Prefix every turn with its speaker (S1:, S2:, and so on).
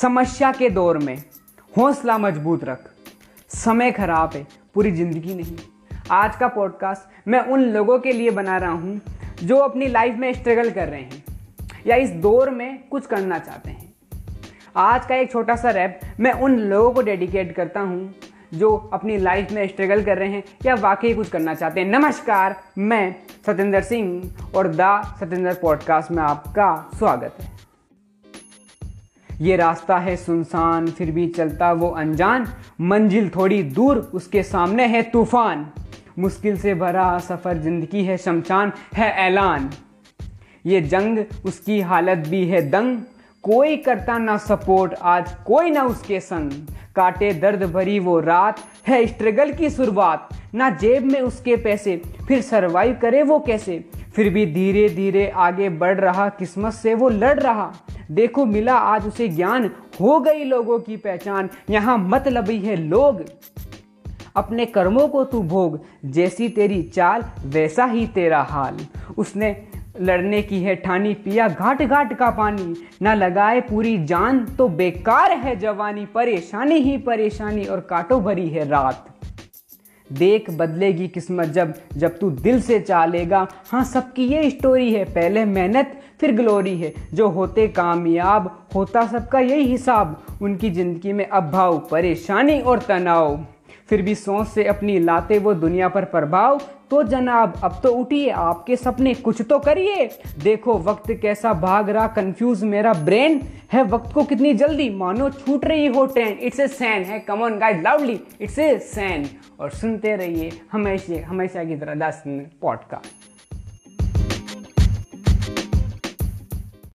S1: समस्या के दौर में हौसला मज़बूत रख। समय खराब है, पूरी ज़िंदगी नहीं। आज का पॉडकास्ट मैं उन लोगों के लिए बना रहा हूँ जो अपनी लाइफ में स्ट्रगल कर रहे हैं या इस दौर में कुछ करना चाहते हैं। आज का एक छोटा सा रैप मैं उन लोगों को डेडिकेट करता हूँ जो अपनी लाइफ में स्ट्रगल कर रहे हैं या वाकई कुछ करना चाहते हैं। नमस्कार, मैं सत्येंद्र सिंह और द सत्येंद्र पॉडकास्ट में आपका स्वागत है। ये रास्ता है सुनसान, फिर भी चलता वो अनजान। मंजिल थोड़ी दूर, उसके सामने है तूफ़ान। मुश्किल से भरा सफ़र ज़िंदगी है शमशान, है ऐलान। ये जंग, उसकी हालत भी है दंग। कोई करता ना सपोर्ट, आज कोई ना उसके संग। काटे दर्द भरी वो रात, है स्ट्रगल की शुरुआत। ना जेब में उसके पैसे, फिर सरवाइव करे वो कैसे? फिर भी धीरे धीरे आगे बढ़ रहा, किस्मत से वो लड़ रहा। देखो मिला आज उसे ज्ञान, हो गई लोगों की पहचान। यहाँ मतलबी है लोग। अपने कर्मों को तू भोग, जैसी तेरी चाल, वैसा ही तेरा हाल। उसने लड़ने की है ठानी, पिया घाट घाट का पानी। ना लगाए पूरी जान तो बेकार है जवानी। परेशानी ही परेशानी, और काटो भरी है रात। देख बदलेगी किस्मत जब जब तू दिल से चालेगा। हाँ सबकी ये स्टोरी है, पहले मेहनत, फिर ग्लोरी है। जो होते कामयाब, होता सबका यही हिसाब। उनकी ज़िंदगी में अभाव भाव, परेशानी और तनाव। फिर भी सोच से अपनी लाते वो दुनिया पर प्रभाव। तो जनाब, अब तो उठिए, आपके सपने कुछ तो करिए। देखो वक्त कैसा भाग रहा कंफ्यूज मेरा ब्रेन है वक्त को कितनी जल्दी? मानो छूट रही हो ट्रेन इट्स ए सैन है come on guys loudly it's a sign और सुनते रहिए हमेशा हमेशा की तरह दस पॉडकास्ट